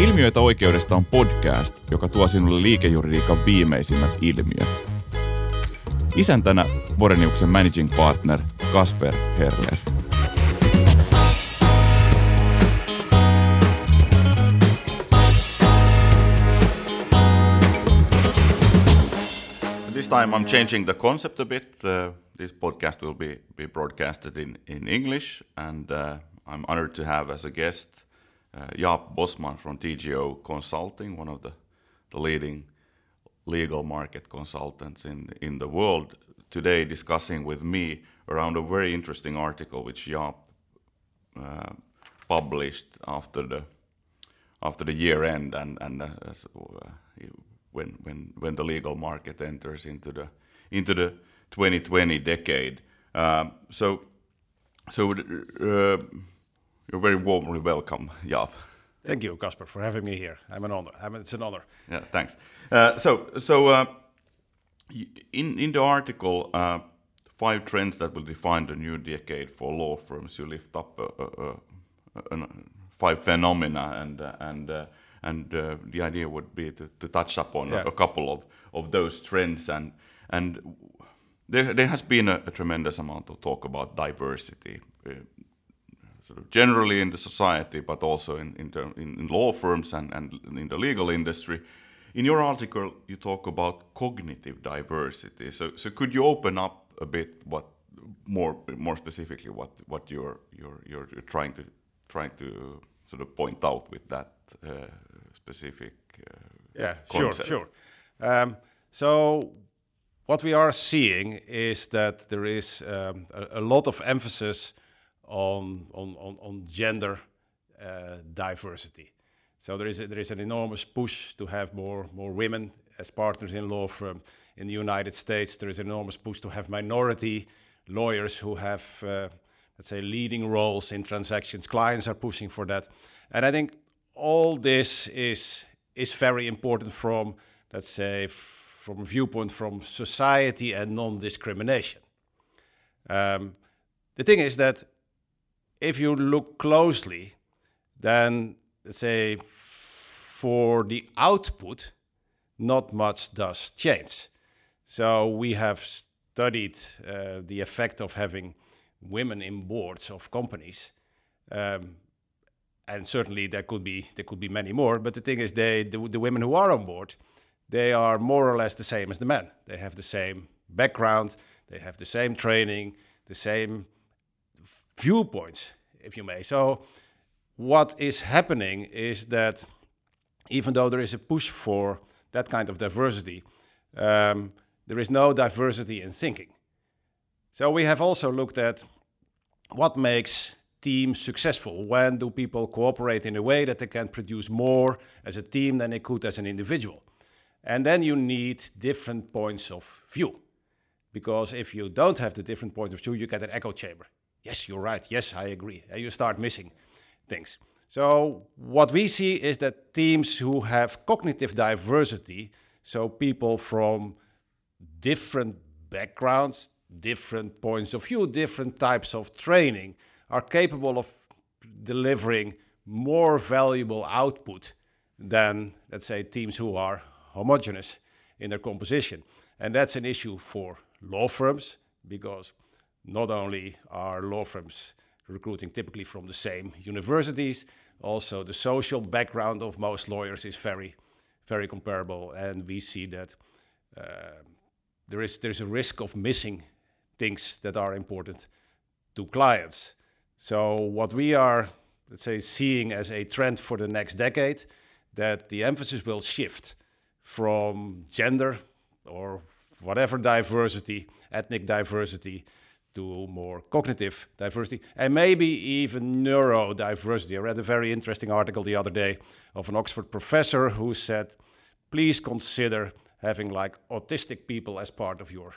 Ilmiöitä oikeudesta on podcast, joka tuo sinulle liikejuridiikan viimeisimmät ilmiöt. Isäntänä Voreniuksen managing partner Kasper Herler. This time I'm changing the concept a bit. Uh, this podcast will be, be broadcasted in, in English, and uh, I'm honored to have as a guest uh, Jaap Bosman from TGO Consulting, one of the, the leading legal market consultants in, in the world, today discussing with me around a very interesting article which Jaap uh, published after the after the year end and and uh, uh, when when when the legal market enters into the into the 2020 decade. Um, so so uh, you're very warmly welcome, Jaap. Thank you, Kasper, for having me here. I'm an honor. I'm, it's an honor. Yeah, thanks. Uh, so, so uh, in in the article, uh, five trends that will define the new decade for law firms. You lift up five phenomena, and uh, and uh, and uh, the idea would be to, to touch upon yeah. a, a couple of of those trends and and there, there has been a, a, tremendous amount of talk about diversity sort of generally in the society, but also in in, the, in law firms and, and in the legal industry. In your article, you talk about cognitive diversity. So, so could you open up a bit what more more specifically what what you're you're you're, you're trying to trying to sort of point out with that uh, specific uh, yeah concept. sure sure um, so what we are seeing is that there is um, a, a, lot of emphasis on, on, on, on gender uh, diversity. So there is, a, there is an enormous push to have more, more women as partners in law firm. In the United States, there is an enormous push to have minority lawyers who have, uh, let's say, leading roles in transactions. Clients are pushing for that. And I think all this is, is very important from, let's say, from a viewpoint from society and non-discrimination. Um, the thing is that if you look closely, then say for the output, not much does change. So we have studied uh, the effect of having women in boards of companies. Um, and certainly there could be there could be many more, but the thing is they the, the women who are on board, they are more or less the same as the men. They have the same background, they have the same training, the same viewpoints, if you may. So, what is happening is that even though there is a push for that kind of diversity, um, there is no diversity in thinking. So, we have also looked at what makes teams successful. When do people cooperate in a way that they can produce more as a team than they could as an individual? And then you need different points of view. Because if you don't have the different point of view, you get an echo chamber yes, you're right, yes, I agree. And you start missing things. So, what we see is that teams who have cognitive diversity, so people from different backgrounds, different points of view, different types of training, are capable of delivering more valuable output than, let's say, teams who are homogeneous in their composition. And that's an issue for law firms because not only are law firms recruiting typically from the same universities, also the social background of most lawyers is very, very comparable, and we see that uh, there is there's a risk of missing things that are important to clients. So what we are, let's say, seeing as a trend for the next decade, that the emphasis will shift from gender or whatever diversity, ethnic diversity, to more cognitive diversity and maybe even neurodiversity. I read a very interesting article the other day of an Oxford professor who said, please consider having like autistic people as part of your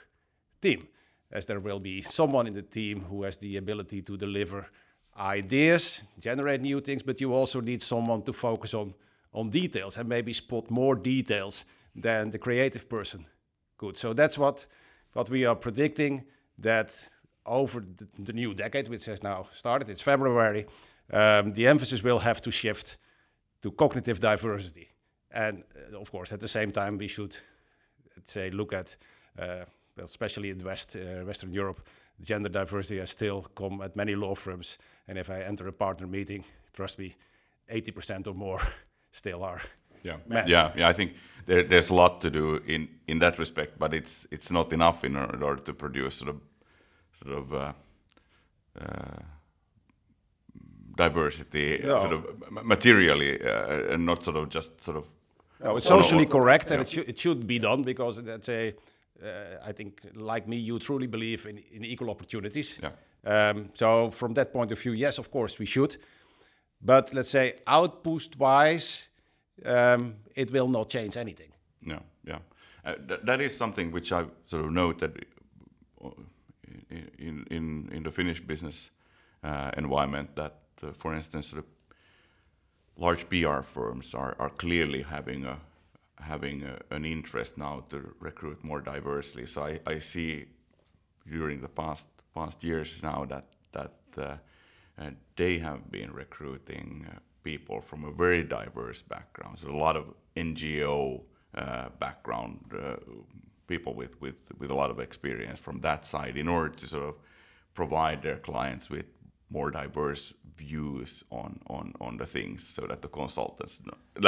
team, as there will be someone in the team who has the ability to deliver ideas, generate new things, but you also need someone to focus on, on details and maybe spot more details than the creative person could. So that's what, what we are predicting that over the, the, new decade, which has now started, it's February, um, the emphasis will have to shift to cognitive diversity. And uh, of course, at the same time, we should let's say look at, uh, well, especially in West uh, Western Europe, gender diversity has still come at many law firms. And if I enter a partner meeting, trust me, 80% or more still are. Yeah, men. yeah, yeah. I think there, there's a lot to do in in that respect, but it's it's not enough in order to produce sort of sort of uh, uh, diversity, No. sort of materially, uh, and not sort of just sort of. No, it's socially correct, and yeah. it, should it should be done because that's a. Uh, I think, like me, you truly believe in, in equal opportunities. Yeah. Um, so, from that point of view, yes, of course, we should. But let's say, output-wise, um, it will not change anything. Yeah, yeah. Uh, th- that is something which I sort of noted in in in, the Finnish business uh, environment that, uh, for instance, of large PR firms are, are clearly having a having a, an interest now to recruit more diversely. So I, I see during the past past years now that that uh, uh, they have been recruiting uh, people from a very diverse background. So a lot of NGO uh, background people with, with with a lot of experience from that side in order to sort of provide their clients with more diverse views on on on the things so that the consultants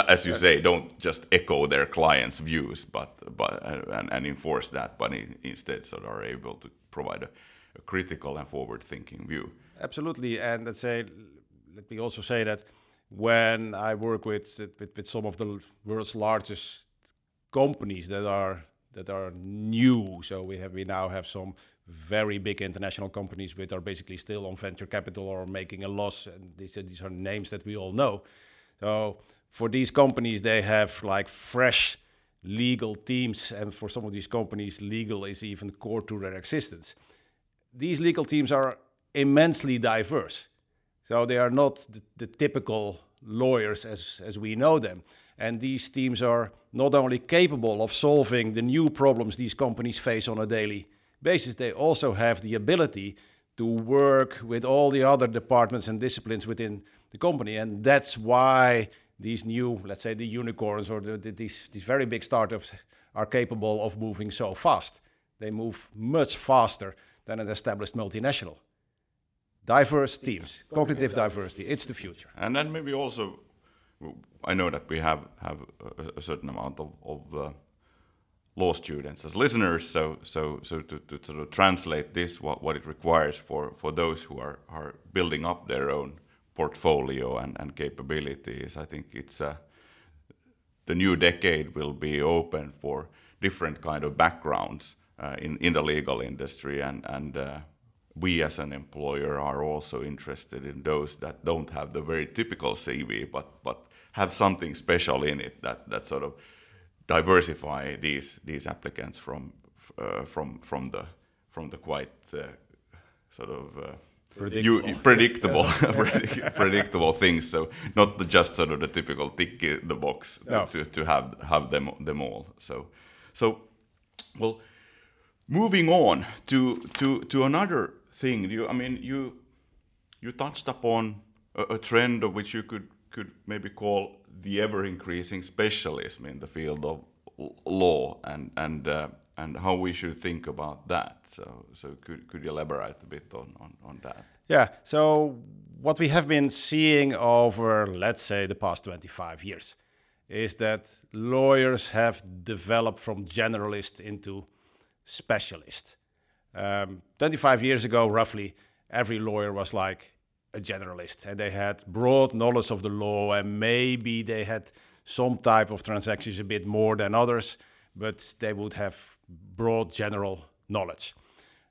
as you say don't just echo their clients views but but and, and enforce that but in, instead sort of are able to provide a, a critical and forward thinking view. Absolutely, and let's say, let me also say that when I work with with, with some of the world's largest companies that are that are new, so we have we now have some very big international companies which are basically still on venture capital or making a loss, and these are, these are names that we all know. So for these companies, they have like fresh legal teams, and for some of these companies, legal is even core to their existence these legal teams are immensely diverse. So they are not the, the typical lawyers as, as we know them. And these teams are not only capable of solving the new problems these companies face on a daily basis, they also have the ability to work with all the other departments and disciplines within the company. And that's why these new, let's say, the unicorns or the, the, these, these very big startups are capable of moving so fast. They move much faster than an established multinational. Diverse teams, cognitive diversity, it's the future. and then maybe also I know that we have have a, a certain amount of, of uh, law students as listeners so so so to, to sort of translate this what, what it requires for for those who are are building up their own portfolio and, and capabilities I think it's uh, the new decade will be open for different kind of backgrounds uh, in in the legal industry and and uh, we as an employer are also interested in those that don't have the very typical CV but but have something special in it that that sort of diversify these these applicants from uh, from from the from the quite uh, sort of uh, Predictable. you- predictable predictable things. So not the, just sort of the typical tick the box No. to, to have have them them all. So so well, moving on to to to another thing. You I mean you you touched upon a, a trend of which you could could maybe call the ever increasing specialism in the field of law and and uh, and how we should think about that. So so could could you elaborate a bit on on, on that? Yeah, so what we have been seeing over, let's say, the past 25 years is that lawyers have developed from generalist into specialist. Um, 25 years ago, roughly, every lawyer was like a generalist and they had broad knowledge of the law and maybe they had some type of transactions a bit more than others, but they would have broad general knowledge.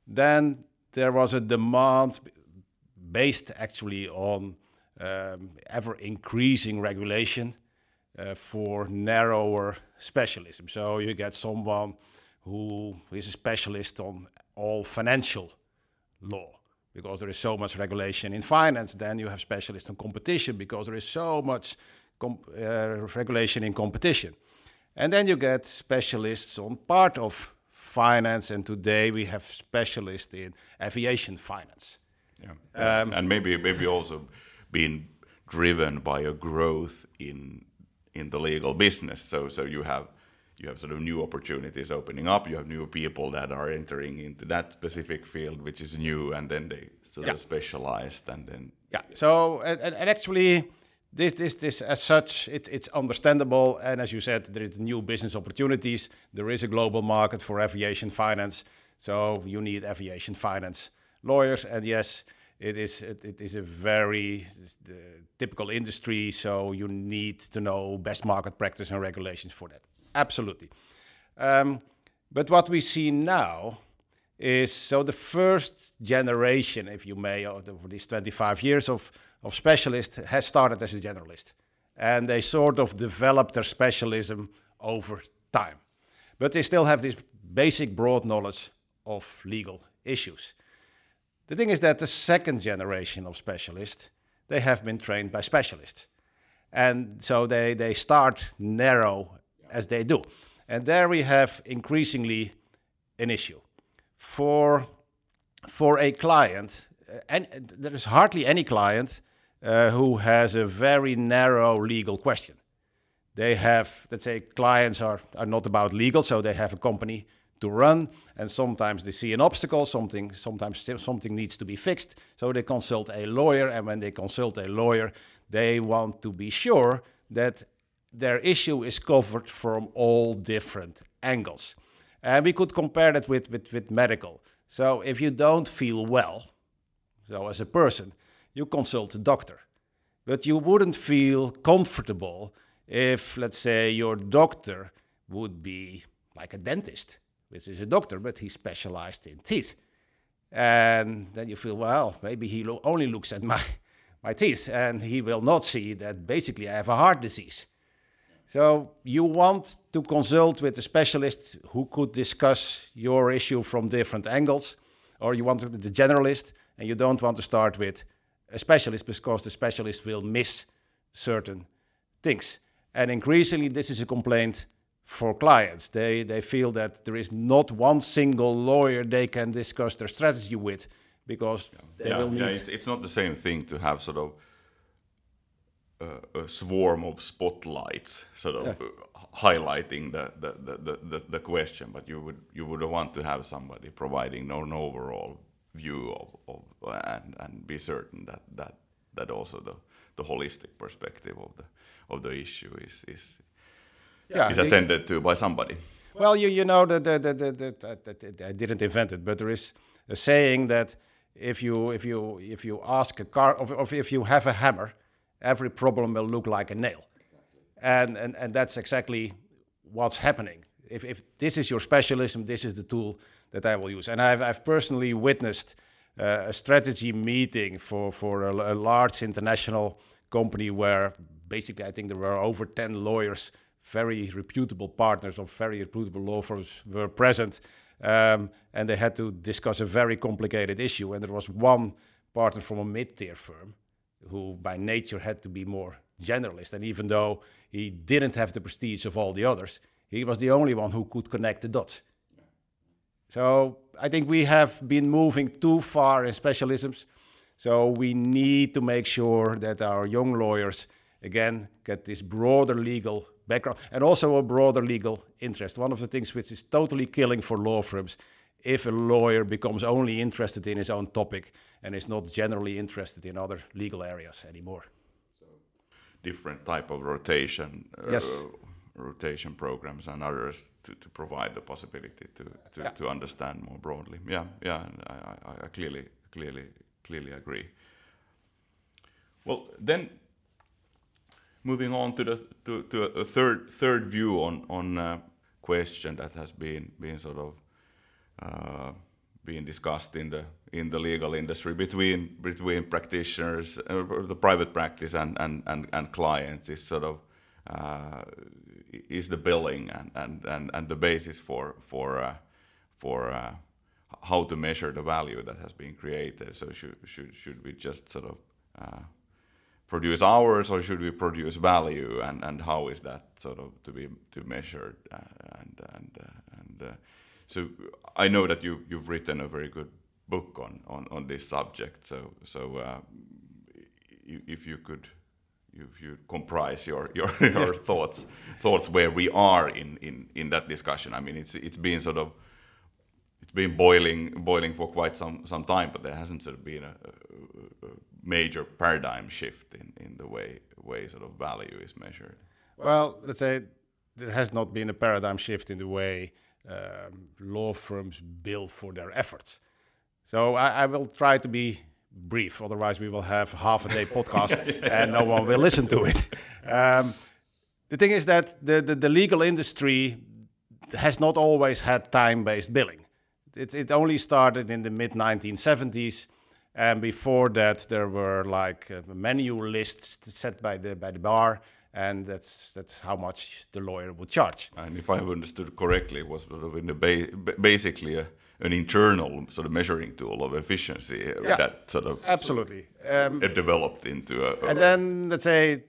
Then there was a demand based actually on um, ever increasing regulation uh, for narrower specialism. So you get someone who is a specialist on all financial law because there is so much regulation in finance. Then you have specialists on competition because there is so much com- uh, regulation in competition. And then you get specialists on part of finance, and today we have specialists in aviation finance. Yeah, and maybe maybe also being driven by a growth in in the legal business. So so you have you have sort of new opportunities opening up. You have new people that are entering into that specific field, which is new, and then they sort yeah. of specialized, and then yeah. So and, and actually, this this this as such, it, it's understandable. And as you said, there is new business opportunities. There is a global market for aviation finance, so you need aviation finance lawyers. And yes, it is it, it is a very typical industry, so you need to know best market practice and regulations for that. Absolutely. Um, but what we see now is so the first generation, if you may, of these 25 years of, of specialists has started as a generalist. And they sort of developed their specialism over time. But they still have this basic broad knowledge of legal issues. The thing is that the second generation of specialists, they have been trained by specialists. And so they, they start narrow as they do. And there we have increasingly an issue. For, for a client, uh, and there is hardly any client uh, who has a very narrow legal question. They have, let's say, clients are, are not about legal, so they have a company to run, and sometimes they see an obstacle, something, sometimes something needs to be fixed, so they consult a lawyer, and when they consult a lawyer, they want to be sure that their issue is covered from all different angles. And we could compare that with, with, with medical. So if you don't feel well, so as a person, you consult a doctor. But you wouldn't feel comfortable if, let's say, your doctor would be like a dentist, which is a doctor, but he's specialized in teeth. And then you feel, well, maybe he lo- only looks at my, my teeth and he will not see that basically I have a heart disease. So you want to consult with a specialist who could discuss your issue from different angles, or you want to the generalist, and you don't want to start with a specialist because the specialist will miss certain things. And increasingly, this is a complaint for clients. They they feel that there is not one single lawyer they can discuss their strategy with because yeah. they yeah, will need. Yeah, it's, it's not the same thing to have sort of a swarm of spotlights sort of yeah. Uh, highlighting the the, the, the, the, question but you would you would want to have somebody providing an overall view of, of and, and be certain that, that that also the, the holistic perspective of the of the issue is is yeah, is attended to by somebody well you you know that the, the, the, I didn't invent it but there is a saying that if you if you if you ask a car of if you have a hammer every problem will look like a nail. And, and, and that's exactly what's happening. If, if this is your specialism, this is the tool that I will use. And I've, I've personally witnessed uh, a strategy meeting for, for a, a, large international company where basically I think there were over 10 lawyers, very reputable partners of very reputable law firms were present. Um, and they had to discuss a very complicated issue. And there was one partner from a mid-tier firm who by nature had to be more generalist. And even though he didn't have the prestige of all the others, he was the only one who could connect the dots. So I think we have been moving too far in specialisms. So we need to make sure that our young lawyers, again, get this broader legal background and also a broader legal interest. One of the things which is totally killing for law firms if a lawyer becomes only interested in his own topic and is not generally interested in other legal areas anymore. So different type of rotation. Uh, yes. rotation programs and others to, to provide the possibility to, to, yeah. to understand more broadly. Yeah, yeah, I, I, I clearly, clearly, clearly agree. Well, then moving on to the to, to a third third view on on uh, question that has been been sort of uh, being discussed in the in the legal industry between between practitioners, uh, the private practice and and and, and clients is sort of uh, is the billing and, and and and the basis for for uh, for uh, how to measure the value that has been created. So should should should we just sort of produce hours or should we produce value and and how is that sort of to be to measured and and and so I know that you you've written a very good book on on, on this subject. So so uh, if you could you, you comprise your your, your thoughts thoughts where we are in, in in that discussion. I mean, it's it's been sort of it's been boiling boiling for quite some some time, but there hasn't sort of been a, a, a major paradigm shift in in the way way sort of value is measured. Well, let's say there has not been a paradigm shift in the way um, law firms bill for their efforts. So I, I, will try to be brief, otherwise we will have half a day podcast and no one will listen to it. Um, the thing is that the, the, the, legal industry has not always had time-based billing. It, it only started in the mid 1970s, and before that there were like uh, manual lists set by the by the bar and that's that's how much the lawyer would charge. And if I have understood correctly, it was sort of in the ba basically a, an internal sort of measuring tool of efficiency yeah, that sort of absolutely um, it developed into a, a. And then let's say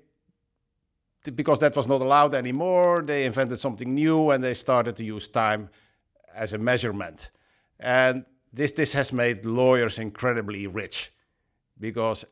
because that was not allowed anymore, they invented something new and they started to use time as a measurement, and this this has made lawyers incredibly rich because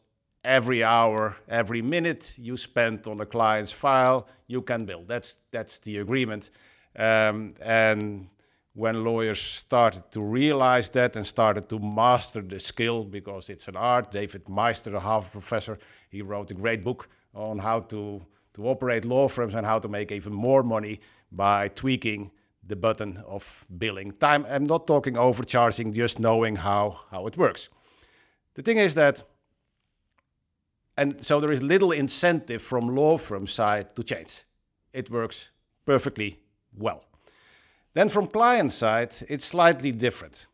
every hour, every minute you spend on a client's file, you can bill. That's that's the agreement. Um, and when lawyers started to realize that and started to master the skill because it's an art, David Maister, a Harvard professor, he wrote a great book on how to to operate law firms and how to make even more money by tweaking the button of billing time. I'm not talking overcharging, just knowing how how it works. The thing is that and so there is little incentive from law firm side to change. It works perfectly well. Then from client side, it's slightly different.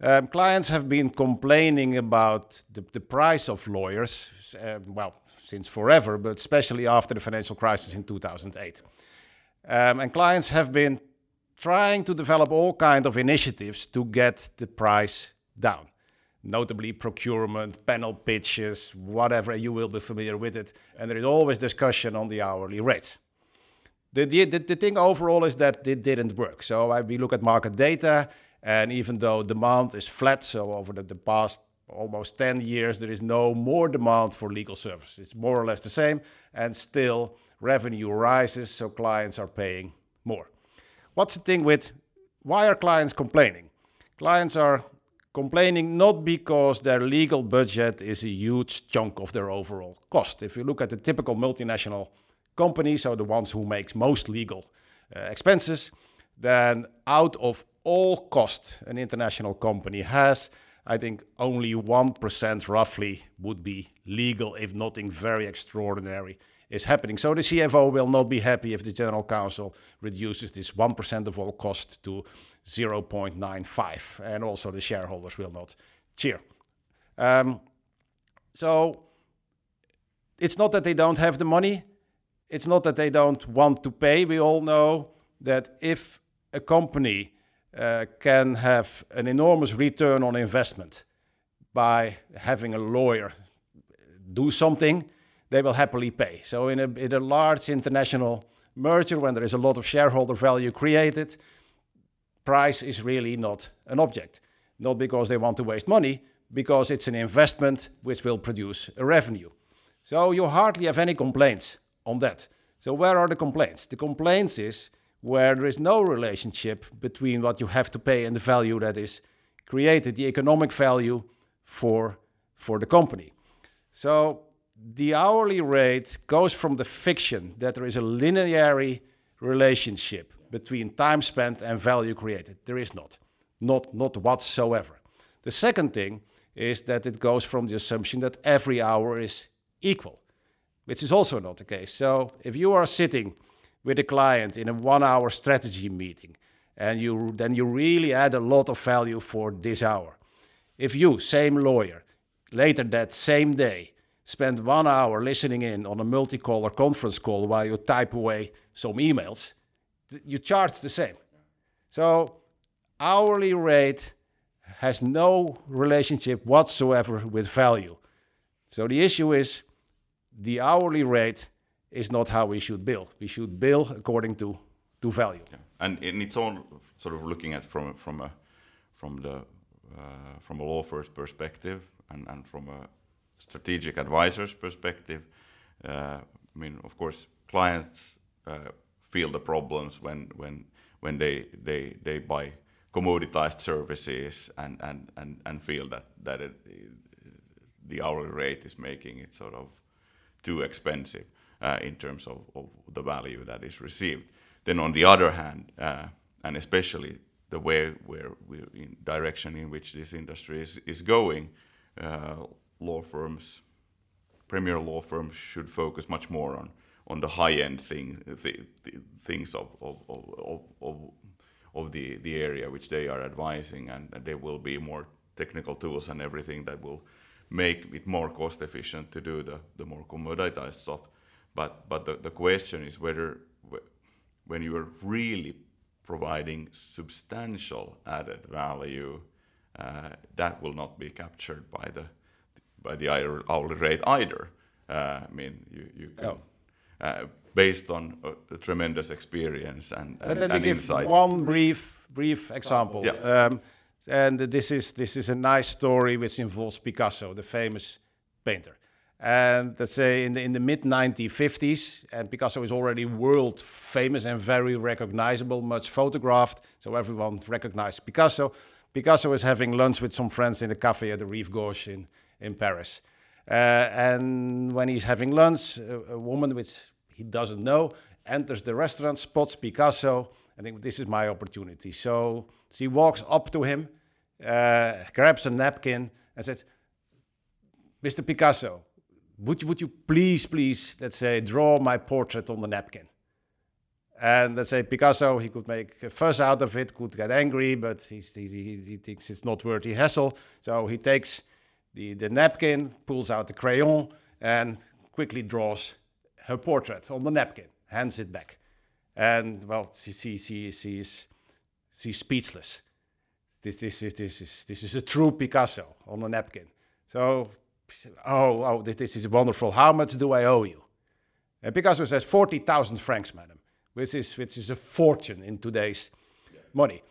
Um, clients have been complaining about the, the price of lawyers, uh, well, since forever, but especially after the financial crisis in 2008. Um, and clients have been trying to develop all kind of initiatives to get the price down notably procurement, panel pitches, whatever, you will be familiar with it. And there is always discussion on the hourly rates. The, the, the, thing overall is that it didn't work. So we look at market data, and even though demand is flat, so over the, the past almost 10 years, there is no more demand for legal services. It's more or less the same, and still revenue rises, so clients are paying more. What's the thing with why are clients complaining? Clients are complaining not because their legal budget is a huge chunk of their overall cost. If you look at the typical multinational companies, so the ones who makes most legal uh, expenses, then out of all cost an international company has, I think only 1% roughly would be legal if nothing very extraordinary is happening. So the CFO will not be happy if the general counsel reduces this 1% of all cost to 0.95, and also the shareholders will not cheer. Um, so it's not that they don't have the money, it's not that they don't want to pay. We all know that if a company Uh, can have an enormous return on investment by having a lawyer do something, they will happily pay. So in a, in a large international merger, when there is a lot of shareholder value created, price is really not an object. Not because they want to waste money, because it's an investment which will produce a revenue. So you hardly have any complaints on that. So where are the complaints? The complaints is where there is no relationship between what you have to pay and the value that is created, the economic value for, for the company. So the hourly rate goes from the fiction that there is a linear relationship between time spent and value created. There is not, not, not whatsoever. The second thing is that it goes from the assumption that every hour is equal, which is also not the case. So if you are sitting with a client in a one-hour strategy meeting, and you then you really add a lot of value for this hour. If you, same lawyer, later that same day spend one hour listening in on a multi-call or conference call while you type away some emails, you charge the same. So hourly rate has no relationship whatsoever with value. So the issue is the hourly rate is not how we should bill. We should bill according to, to value. Yeah. And in its own sort of looking at from from a from the uh, from a law firm's perspective and, and from a strategic advisor's perspective, Uh, I mean, of course, clients uh, feel the problems when when when they they they buy commoditized services and and and, and feel that that it, the hourly rate is making it sort of too expensive uh, in terms of, of the value that is received. Then on the other hand, uh, and especially the way where in direction in which this industry is, is going, uh, law firms, premier law firms should focus much more on on the high end thing, th th things of of, of, of, of the, the area which they are advising, and, and there will be more technical tools and everything that will make it more cost efficient to do the, the more commoditized stuff. But, but the, the question is whether when you are really providing substantial added value, uh, that will not be captured by the by the hourly rate either. Uh, I mean, you, you can, oh. uh, based on uh, a tremendous experience and, and, Let me give insight. one brief brief example. Yeah. Um, and this is this is a nice story which involves Picasso, the famous painter. And let's say in the in the mid 1950s, and Picasso is already world famous and very recognizable, much photographed, so everyone recognized Picasso. Picasso is having lunch with some friends in a cafe at the Rive Gauche in in Paris. Uh, and when he's having lunch, a, a woman which he doesn't know enters the restaurant, spots Picasso, I think this is my opportunity. So she walks up to him, uh, grabs a napkin, and says, Mr. Picasso, would you, would you please, please, let's say, draw my portrait on the napkin? And let's say Picasso, he could make a fuss out of it, could get angry, but he, he, he thinks it's not worthy hassle. So he takes the, the napkin, pulls out the crayon, and quickly draws her portrait on the napkin, hands it back. And well, she, she, she, she's, she's speechless. This, this, this, this, is, this is a true Picasso on a napkin. So, oh, oh, this, is wonderful. How much do I owe you? And Picasso says 40,000 francs, madam, which is, which is a fortune in today's yeah. money.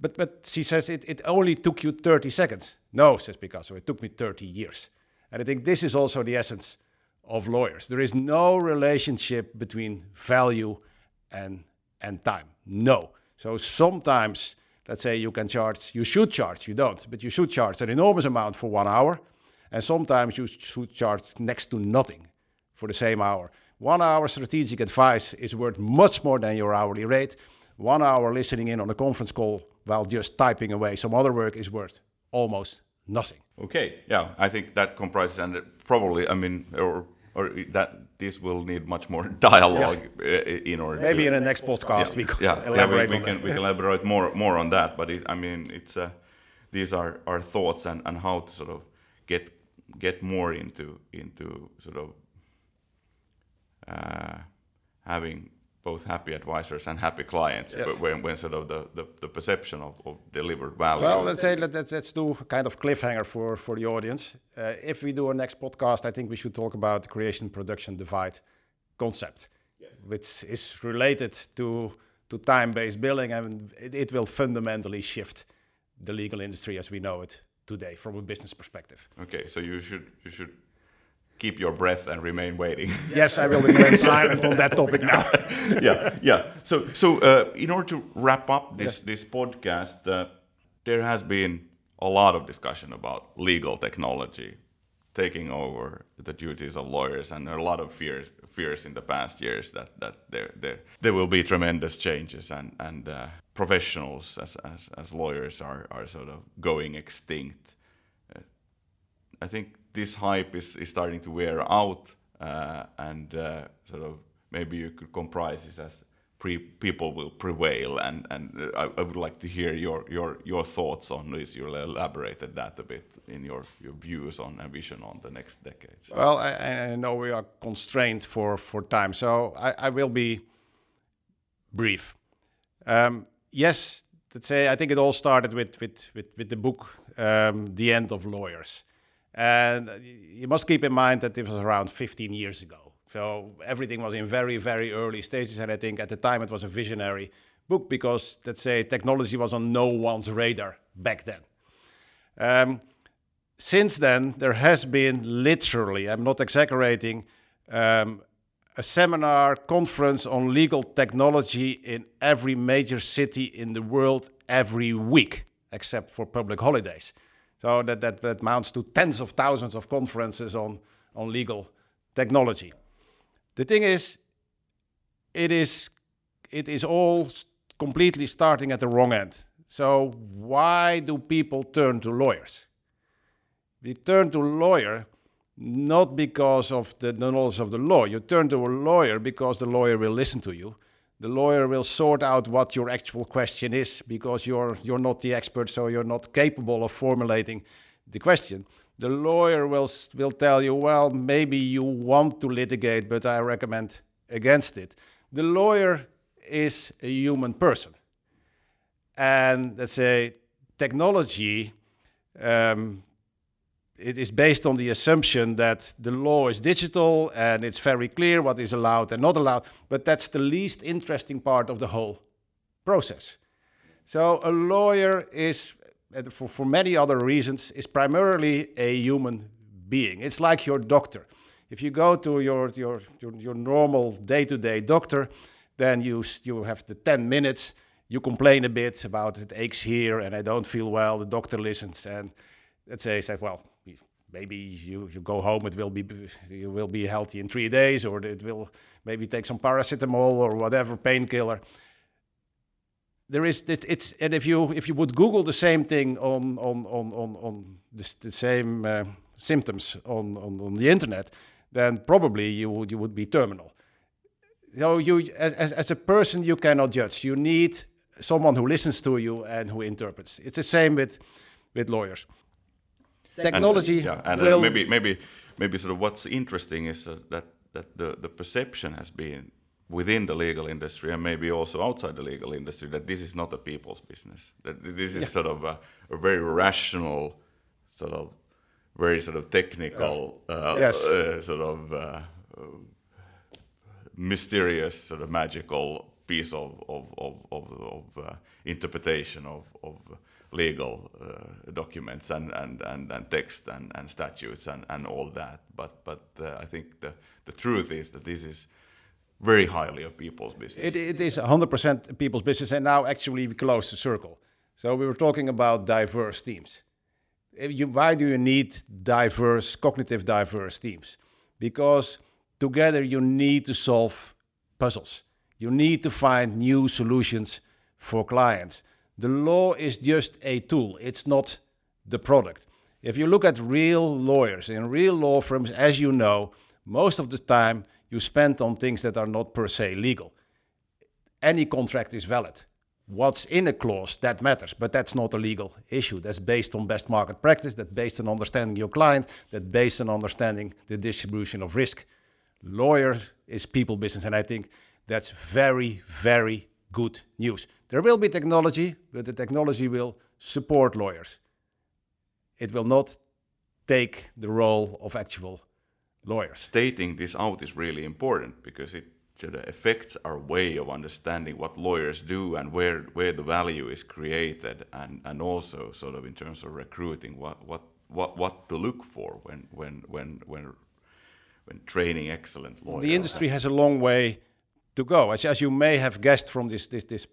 But, but she says it, it only took you 30 seconds. No, says Picasso, it took me 30 years. And I think this is also the essence of lawyers. There is no relationship between value and, and time. No. So sometimes, let's say you can charge, you should charge, you don't, but you should charge an enormous amount for one hour. And sometimes you should charge next to nothing for the same hour. One hour strategic advice is worth much more than your hourly rate. One hour listening in on a conference call while just typing away some other work is worth almost nothing. Okay, yeah, I think that comprises and probably, I mean, or or that this will need much more dialogue yeah. Uh, in order. Maybe to, in the next podcast yeah, we could yeah, elaborate. Yeah, we, we can we can elaborate more more on that. But it, I mean, it's uh, these are our thoughts and, and how to sort of get get more into into sort of uh, having both happy advisors and happy clients yes. when, when sort of the, the, the perception of, of, delivered value. Well, let's say let, let's, let's do kind of cliffhanger for, for the audience. Uh, if we do a next podcast, I think we should talk about the creation production divide concept, yes. which is related to, to time-based billing and it, it will fundamentally shift the legal industry as we know it today from a business perspective. Okay, so you should you should keep your breath and remain waiting. yes, I will remain silent on that topic now. yeah, yeah. So, so uh, in order to wrap up this this podcast, uh, there has been a lot of discussion about legal technology taking over the duties of lawyers, and there are a lot of fears fears in the past years that that there there there will be tremendous changes and and uh, professionals as, as as lawyers are are sort of going extinct. Uh, I think this hype is, is starting to wear out, uh, and uh, sort of maybe you could comprise this as pre people will prevail. And and uh, I, I, would like to hear your your your thoughts on this. You elaborated that a bit in your your views on and vision on the next decades. Well, I, I know we are constrained for for time, so I, I will be brief. Um, yes, let's say I think it all started with with with, with the book um, The End of Lawyers. And you must keep in mind that this was around 15 years ago. So everything was in very, very early stages. And I think at the time it was a visionary book because, let's say, technology was on no one's radar back then. Um, since then, there has been literally, I'm not exaggerating, um, a seminar conference on legal technology in every major city in the world every week, except for public holidays. So that, that, that amounts to tens of thousands of conferences on, on legal technology. The thing is, it is, it is all completely starting at the wrong end. So why do people turn to lawyers? We turn to lawyer not because of the knowledge of the law. You turn to a lawyer because the lawyer will listen to you. The lawyer will sort out what your actual question is because you're, you're not the expert, so you're not capable of formulating the question. The lawyer will, will tell you, well, maybe you want to litigate, but I recommend against it. The lawyer is a human person. And let's say technology um, it is based on the assumption that the law is digital and it's very clear what is allowed and not allowed, but that's the least interesting part of the whole process. So a lawyer is, Uh, for, for many other reasons, is primarily a human being. It's like your doctor. If you go to your, your, your, your normal day-to-day doctor, then you, you have the 10 minutes, you complain a bit about it aches here and I don't feel well, the doctor listens and let's say, say well, maybe you, you go home, it will be you will be healthy in three days, or it will maybe take some paracetamol or whatever painkiller. There is it, it's and if you if you would Google the same thing on on on on, on the, the same uh, symptoms on, on on the internet, then probably you would you would be terminal. So you as, as as a person you cannot judge. You need someone who listens to you and who interprets. It's the same with with lawyers technology and, yeah, and uh, will maybe maybe maybe sort of what's interesting is uh, that that the the perception has been within the legal industry and maybe also outside the legal industry that this is not a people's business that this is yeah. sort of a, a, very rational sort of very sort of technical uh, yes. uh, sort of uh, mysterious sort of magical piece of of of, of, of uh, interpretation of of legal uh, documents and, and, and, and text and, and statutes and, and all that. But, but uh, I think the, the truth is that this is very highly of people's business. It, it is 100% people's business, and now actually we close the circle. So we were talking about diverse teams. You, why do you need diverse, cognitive diverse teams? Because together you need to solve puzzles. You need to find new solutions for clients. The law is just a tool, it's not the product. If you look at real lawyers in real law firms, as you know, most of the time you spend on things that are not per se legal. Any contract is valid. What's in a clause, that matters, but that's not a legal issue. That's based on best market practice, that's based on understanding your client, that's based on understanding the distribution of risk. Lawyers is people business, and I think that's very, very good news. There will be technology, but the technology will support lawyers. It will not take the role of actual lawyers. Stating this out is really important because it sort of affects our way of understanding what lawyers do and where where the value is created and and also sort of in terms of recruiting what what what what to look for when when when when when training excellent lawyers. The industry has a long way to go. As, as you may have guessed from this, this, this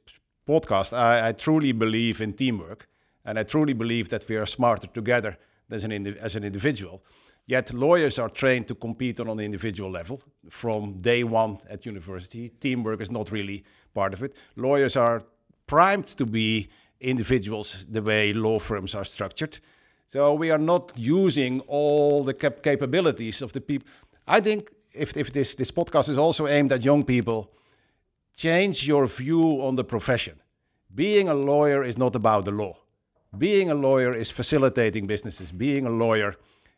podcast, I, I truly believe in teamwork. And I truly believe that we are smarter together as an, as an individual. Yet lawyers are trained to compete on an individual level from day one at university. Teamwork is not really part of it. Lawyers are primed to be individuals the way law firms are structured. So we are not using all the cap capabilities of the people. I think if, if this, this podcast is also aimed at young people, change your view on the profession. Being a lawyer is not about the law. Being a lawyer is facilitating businesses. Being a lawyer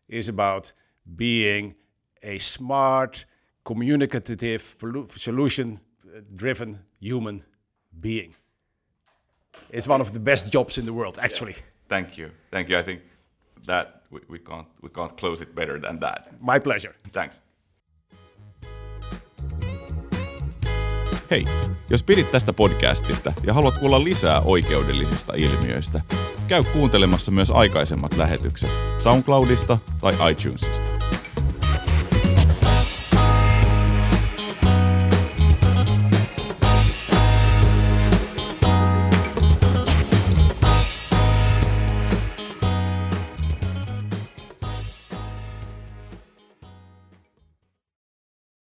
is about being a smart, communicative, solution driven human being. It's one of the best jobs in the world, actually. Yeah. Thank you. Thank you. I think that we, we, can't, we can't close it better than that. My pleasure. Thanks. Hei, jos pidit tästä podcastista ja haluat kuulla lisää oikeudellisista ilmiöistä, käy kuuntelemassa myös aikaisemmat lähetykset SoundCloudista tai iTunesista.